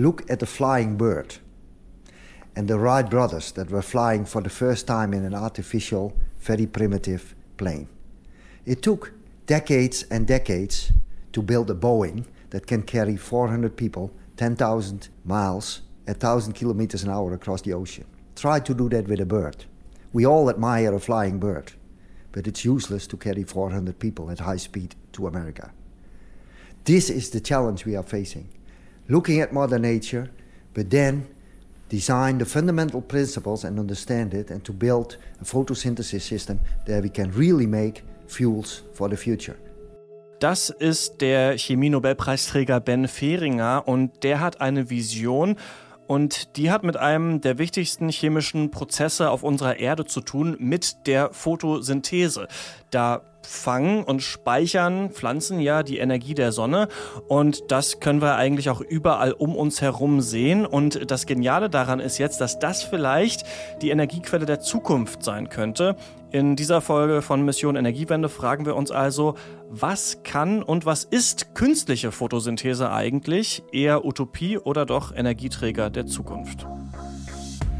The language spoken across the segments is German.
look at the flying bird and the Wright brothers that were flying for the first time in an artificial, very primitive plane. It took decades and decades to build a Boeing that can carry 400 people 10,000 miles at 1,000 kilometers an hour across the ocean. Try to do that with a bird. We all admire a flying bird, but it's useless to carry 400 people at high speed to America. This is the challenge we are facing. Looking at Mother Nature, but then design the fundamental principles and understand it, and to build a photosynthesis system that we can really make fuels for the future. Das ist der Chemie-Nobelpreisträger Ben Fehringer und der hat eine Vision und die hat mit einem der wichtigsten chemischen Prozesse auf unserer Erde zu tun, mit der Photosynthese. Da fangen und speichern Pflanzen ja die Energie der Sonne und das können wir eigentlich auch überall um uns herum sehen und das Geniale daran ist jetzt, dass das vielleicht die Energiequelle der Zukunft sein könnte. In dieser Folge von Mission Energiewende fragen wir uns also, was kann und was ist künstliche Photosynthese eigentlich? Eher Utopie oder doch Energieträger der Zukunft?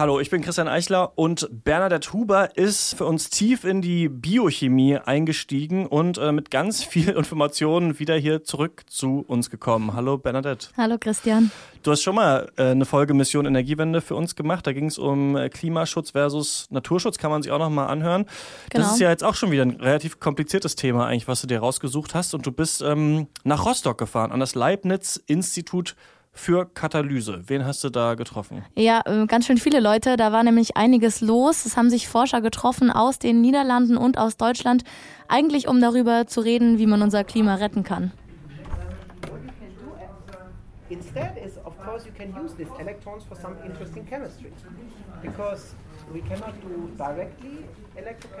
Hallo, ich bin Christian Eichler und Bernadette Huber ist für uns tief in die Biochemie eingestiegen und äh, mit ganz viel Informationen wieder hier zurück zu uns gekommen. Hallo Bernadette. Hallo Christian. Du hast schon mal äh, eine Folge Mission Energiewende für uns gemacht. Da ging es um äh, Klimaschutz versus Naturschutz. Kann man sich auch noch mal anhören. Genau. Das ist ja jetzt auch schon wieder ein relativ kompliziertes Thema eigentlich, was du dir rausgesucht hast. Und du bist ähm, nach Rostock gefahren, an das Leibniz-Institut für Katalyse. Wen hast du da getroffen? Ja, äh, ganz schön viele Leute. Da war nämlich einiges los. Es haben sich Forscher getroffen aus den Niederlanden und aus Deutschland, eigentlich um darüber zu reden, wie man unser Klima retten kann. Instead is of course you can use these electrons for some interesting chemistry because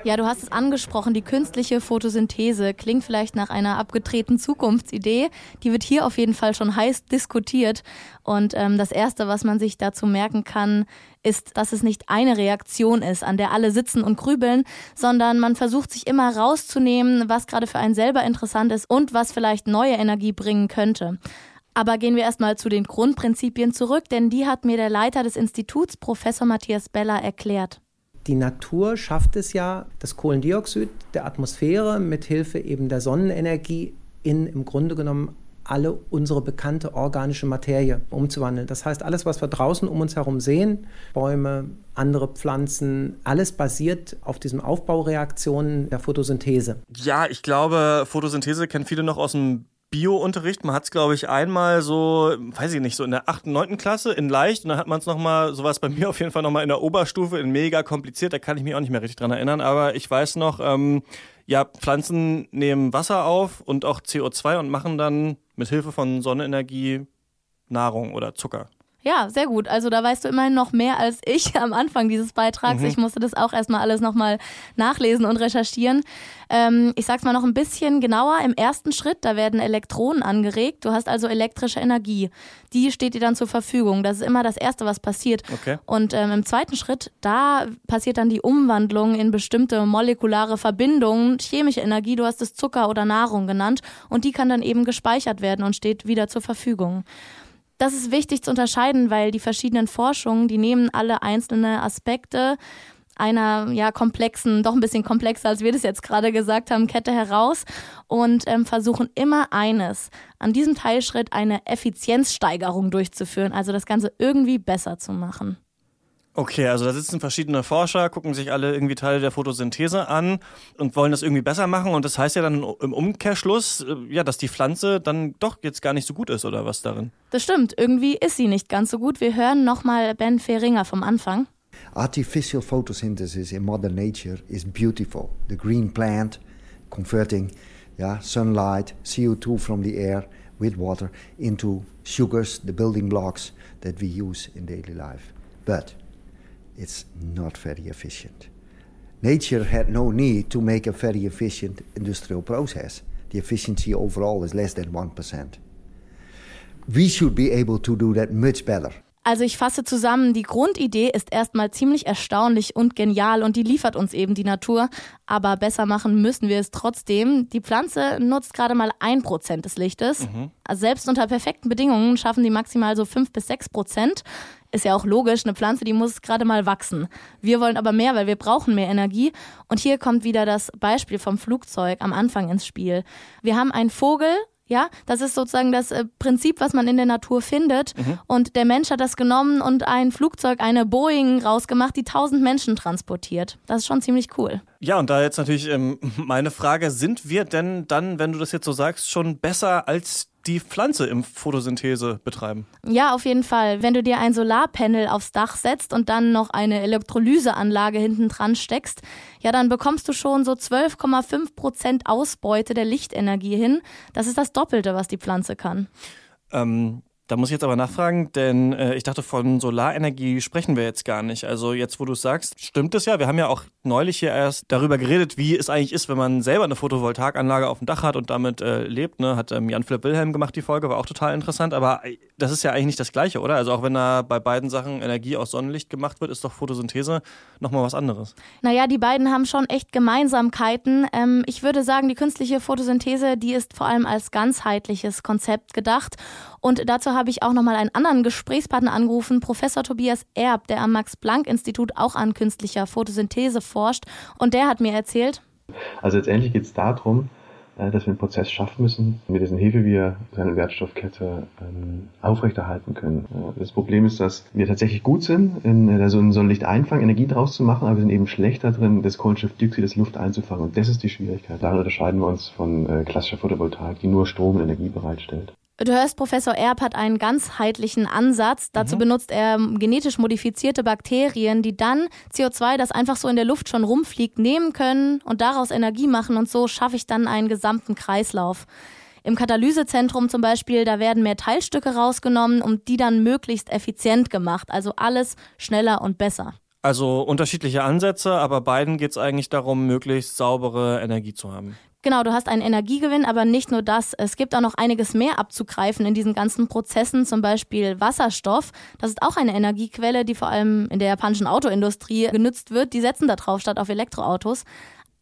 ja, du hast es angesprochen, die künstliche Photosynthese klingt vielleicht nach einer abgedrehten Zukunftsidee. Die wird hier auf jeden Fall schon heiß diskutiert. Und ähm, das Erste, was man sich dazu merken kann, ist, dass es nicht eine Reaktion ist, an der alle sitzen und grübeln, sondern man versucht sich immer rauszunehmen, was gerade für einen selber interessant ist und was vielleicht neue Energie bringen könnte. Aber gehen wir erstmal zu den Grundprinzipien zurück, denn die hat mir der Leiter des Instituts, Professor Matthias Beller, erklärt. Die Natur schafft es ja, das Kohlendioxid der Atmosphäre mit Hilfe eben der Sonnenenergie in im Grunde genommen alle unsere bekannte organische Materie umzuwandeln. Das heißt, alles, was wir draußen um uns herum sehen, Bäume, andere Pflanzen, alles basiert auf diesen Aufbaureaktionen der Photosynthese. Ja, ich glaube, Photosynthese kennen viele noch aus dem Bio-Unterricht. Man hat es, glaube ich, einmal so, weiß ich nicht, so in der 8., 9. Klasse in leicht und dann hat man es nochmal, so war es bei mir auf jeden Fall nochmal in der Oberstufe, in mega kompliziert, da kann ich mich auch nicht mehr richtig dran erinnern, aber ich weiß noch, ähm, ja, Pflanzen nehmen Wasser auf und auch CO2 und machen dann mit Hilfe von Sonnenenergie Nahrung oder Zucker. Ja, sehr gut. Also da weißt du immerhin noch mehr als ich am Anfang dieses Beitrags. Mhm. Ich musste das auch erstmal alles nochmal nachlesen und recherchieren. Ähm, ich sag's mal noch ein bisschen genauer. Im ersten Schritt, da werden Elektronen angeregt. Du hast also elektrische Energie. Die steht dir dann zur Verfügung. Das ist immer das Erste, was passiert. Okay. Und ähm, im zweiten Schritt, da passiert dann die Umwandlung in bestimmte molekulare Verbindungen, chemische Energie, du hast es Zucker oder Nahrung genannt. Und die kann dann eben gespeichert werden und steht wieder zur Verfügung das ist wichtig zu unterscheiden, weil die verschiedenen Forschungen, die nehmen alle einzelne Aspekte einer ja komplexen, doch ein bisschen komplexer, als wir das jetzt gerade gesagt haben, Kette heraus und ähm, versuchen immer eines, an diesem Teilschritt eine Effizienzsteigerung durchzuführen, also das Ganze irgendwie besser zu machen. Okay, also da sitzen verschiedene Forscher, gucken sich alle irgendwie Teile der Photosynthese an und wollen das irgendwie besser machen. Und das heißt ja dann im Umkehrschluss, äh, ja, dass die Pflanze dann doch jetzt gar nicht so gut ist, oder was darin? Das stimmt, irgendwie ist sie nicht ganz so gut. Wir hören nochmal Ben Fehringer vom Anfang. Artificial photosynthesis in modern nature is beautiful. The green plant converting yeah, sunlight, CO2 from the air with water into sugars, the building blocks that we use in daily life. But it's not very efficient. Nature had no need to make a very efficient industrial process. The efficiency overall is less than 1%. We should be able to do that much better. Also ich fasse zusammen, die Grundidee ist erstmal ziemlich erstaunlich und genial und die liefert uns eben die Natur. Aber besser machen müssen wir es trotzdem. Die Pflanze nutzt gerade mal ein Prozent des Lichtes. Mhm. Also selbst unter perfekten Bedingungen schaffen die maximal so fünf bis sechs Prozent. Ist ja auch logisch, eine Pflanze, die muss gerade mal wachsen. Wir wollen aber mehr, weil wir brauchen mehr Energie. Und hier kommt wieder das Beispiel vom Flugzeug am Anfang ins Spiel. Wir haben einen Vogel, ja, das ist sozusagen das äh, Prinzip, was man in der Natur findet. Mhm. Und der Mensch hat das genommen und ein Flugzeug, eine Boeing rausgemacht, die tausend Menschen transportiert. Das ist schon ziemlich cool. Ja, und da jetzt natürlich ähm, meine Frage, sind wir denn dann, wenn du das jetzt so sagst, schon besser als die Pflanze im Photosynthese betreiben. Ja, auf jeden Fall. Wenn du dir ein Solarpanel aufs Dach setzt und dann noch eine Elektrolyseanlage hinten dran steckst, ja, dann bekommst du schon so 12,5 Prozent Ausbeute der Lichtenergie hin. Das ist das Doppelte, was die Pflanze kann. Ähm, da muss ich jetzt aber nachfragen, denn äh, ich dachte, von Solarenergie sprechen wir jetzt gar nicht. Also jetzt, wo du es sagst, stimmt es ja. Wir haben ja auch neulich hier erst darüber geredet, wie es eigentlich ist, wenn man selber eine Photovoltaikanlage auf dem Dach hat und damit äh, lebt. Ne? Hat ähm, Jan-Philipp Wilhelm gemacht, die Folge, war auch total interessant. Aber äh, das ist ja eigentlich nicht das Gleiche, oder? Also auch wenn da bei beiden Sachen Energie aus Sonnenlicht gemacht wird, ist doch Photosynthese nochmal was anderes. Naja, die beiden haben schon echt Gemeinsamkeiten. Ähm, ich würde sagen, die künstliche Photosynthese, die ist vor allem als ganzheitliches Konzept gedacht. Und dazu habe ich auch nochmal einen anderen Gesprächspartner angerufen, Professor Tobias Erb, der am Max-Planck-Institut auch an künstlicher Photosynthese forscht. Und der hat mir erzählt, also letztendlich geht es darum, äh, dass wir einen Prozess schaffen müssen, mit dessen Hilfe wir seine Wertstoffkette ähm, aufrechterhalten können. Äh, das Problem ist, dass wir tatsächlich gut sind, in äh, so ein Sonnenlicht einfangen, Energie draus zu machen, aber wir sind eben schlechter drin, das Kohlenstoffdioxid des Luft einzufangen. Und das ist die Schwierigkeit. Darin unterscheiden wir uns von klassischer Photovoltaik, die nur Strom und Energie bereitstellt. Du hörst, Professor Erb hat einen ganzheitlichen Ansatz. Dazu mhm. benutzt er genetisch modifizierte Bakterien, die dann CO2, das einfach so in der Luft schon rumfliegt, nehmen können und daraus Energie machen. Und so schaffe ich dann einen gesamten Kreislauf. Im Katalysezentrum zum Beispiel, da werden mehr Teilstücke rausgenommen und die dann möglichst effizient gemacht. Also alles schneller und besser. Also unterschiedliche Ansätze, aber beiden geht es eigentlich darum, möglichst saubere Energie zu haben. Genau, du hast einen Energiegewinn, aber nicht nur das. Es gibt auch noch einiges mehr abzugreifen in diesen ganzen Prozessen, zum Beispiel Wasserstoff. Das ist auch eine Energiequelle, die vor allem in der japanischen Autoindustrie genützt wird. Die setzen da drauf statt auf Elektroautos.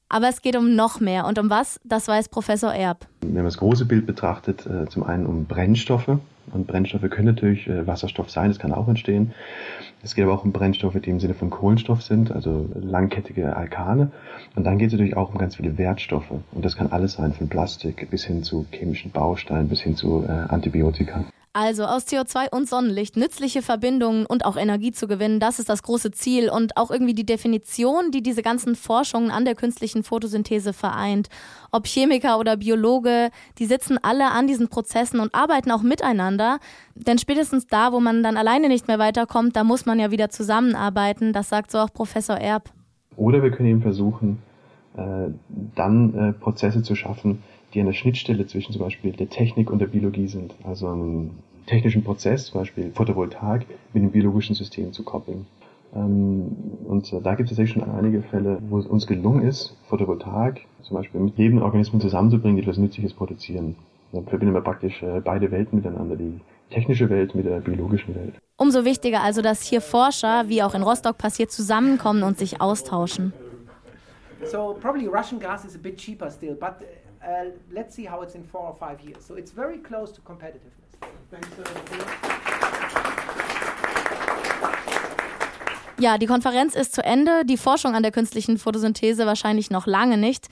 Aber es geht um noch mehr. Und um was? Das weiß Professor Erb. Wenn man das große Bild betrachtet, äh, zum einen um Brennstoffe. Und Brennstoffe können natürlich äh, Wasserstoff sein, das kann auch entstehen. Es geht aber auch um Brennstoffe, die im Sinne von Kohlenstoff sind, also langkettige Alkane. Und dann geht es natürlich auch um ganz viele Wertstoffe. Und das kann alles sein, von Plastik bis hin zu chemischen Bausteinen, bis hin zu äh, Antibiotika. Also aus CO2 und Sonnenlicht nützliche Verbindungen und auch Energie zu gewinnen, das ist das große Ziel und auch irgendwie die Definition, die diese ganzen Forschungen an der künstlichen Photosynthese vereint. Ob Chemiker oder Biologe, die sitzen alle an diesen Prozessen und arbeiten auch miteinander. Denn spätestens da, wo man dann alleine nicht mehr weiterkommt, da muss man ja wieder zusammenarbeiten. Das sagt so auch Professor Erb. Oder wir können eben versuchen, äh, dann äh, Prozesse zu schaffen, die an der Schnittstelle zwischen zum Beispiel der Technik und der Biologie sind. Also einen technischen Prozess, zum Beispiel Photovoltaik, mit dem biologischen System zu koppeln. Ähm, und da gibt es tatsächlich schon einige Fälle, wo es uns gelungen ist, Photovoltaik zum Beispiel mit lebenden Organismen zusammenzubringen, die etwas Nützliches produzieren. Dann verbinden wir praktisch äh, beide Welten miteinander, die technische Welt mit der biologischen Welt. Umso wichtiger also, dass hier Forscher, wie auch in Rostock passiert, zusammenkommen und sich austauschen. So probably Russian gas is a bit cheaper still, but uh, let's see how it's in four or five years. So it's very close to competitiveness. Ja, die Konferenz ist zu Ende. Die Forschung an der künstlichen Photosynthese wahrscheinlich noch lange nicht.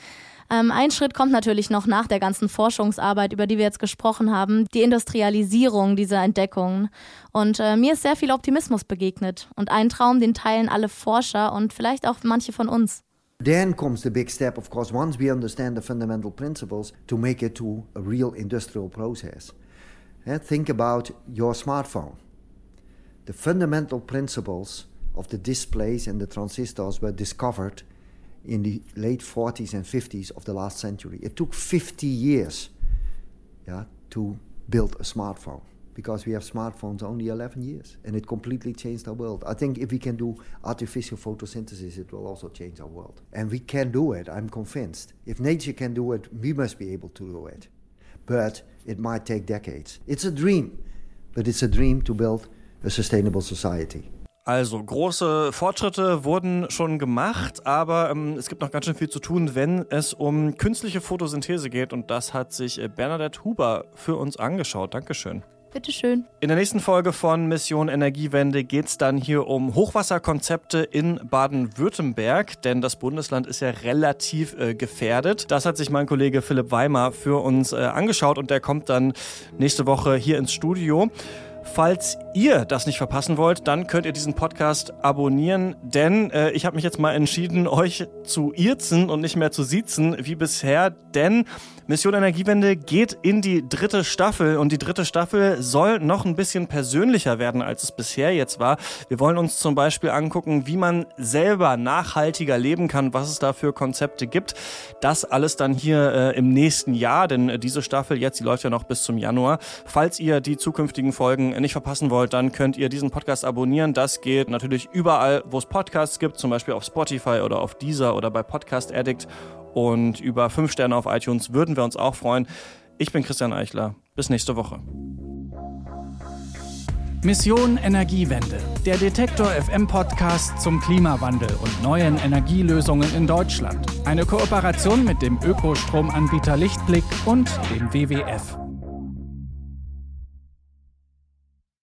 Ähm, ein Schritt kommt natürlich noch nach der ganzen Forschungsarbeit, über die wir jetzt gesprochen haben, die Industrialisierung dieser Entdeckungen. Und äh, mir ist sehr viel Optimismus begegnet. Und ein Traum, den teilen alle Forscher und vielleicht auch manche von uns. Then comes the big step, of course, once we understand the fundamental principles, to make it to a real industrial process. Yeah, think about your smartphone. The fundamental principles of the displays and the transistors were discovered in the late 40s and 50s of the last century. It took 50 years yeah, to build a smartphone because we have smartphones only 11 years and it completely changed our world. I think if we can do artificial photosynthesis, it will also change our world. And we can do it, I'm convinced. If nature can do it, we must be able to do it. But it might take decades. It's a dream, but it's a dream to build a sustainable society. Also große Fortschritte wurden schon gemacht, aber ähm, es gibt noch ganz schön viel zu tun, wenn es um künstliche Photosynthese geht. Und das hat sich äh, Bernadette Huber für uns angeschaut. Dankeschön. Bitteschön. In der nächsten Folge von Mission Energiewende geht es dann hier um Hochwasserkonzepte in Baden-Württemberg, denn das Bundesland ist ja relativ äh, gefährdet. Das hat sich mein Kollege Philipp Weimer für uns äh, angeschaut und der kommt dann nächste Woche hier ins Studio. Falls ihr das nicht verpassen wollt, dann könnt ihr diesen Podcast abonnieren, denn äh, ich habe mich jetzt mal entschieden, euch zu irzen und nicht mehr zu siezen wie bisher, denn Mission Energiewende geht in die dritte Staffel und die dritte Staffel soll noch ein bisschen persönlicher werden, als es bisher jetzt war. Wir wollen uns zum Beispiel angucken, wie man selber nachhaltiger leben kann, was es da für Konzepte gibt. Das alles dann hier äh, im nächsten Jahr, denn äh, diese Staffel jetzt, die läuft ja noch bis zum Januar. Falls ihr die zukünftigen Folgen nicht verpassen wollt, dann könnt ihr diesen Podcast abonnieren. Das geht natürlich überall, wo es Podcasts gibt, zum Beispiel auf Spotify oder auf Deezer oder bei Podcast Addict. Und über fünf Sterne auf iTunes würden wir uns auch freuen. Ich bin Christian Eichler. Bis nächste Woche. Mission Energiewende. Der Detektor FM Podcast zum Klimawandel und neuen Energielösungen in Deutschland. Eine Kooperation mit dem Ökostromanbieter Lichtblick und dem WWF.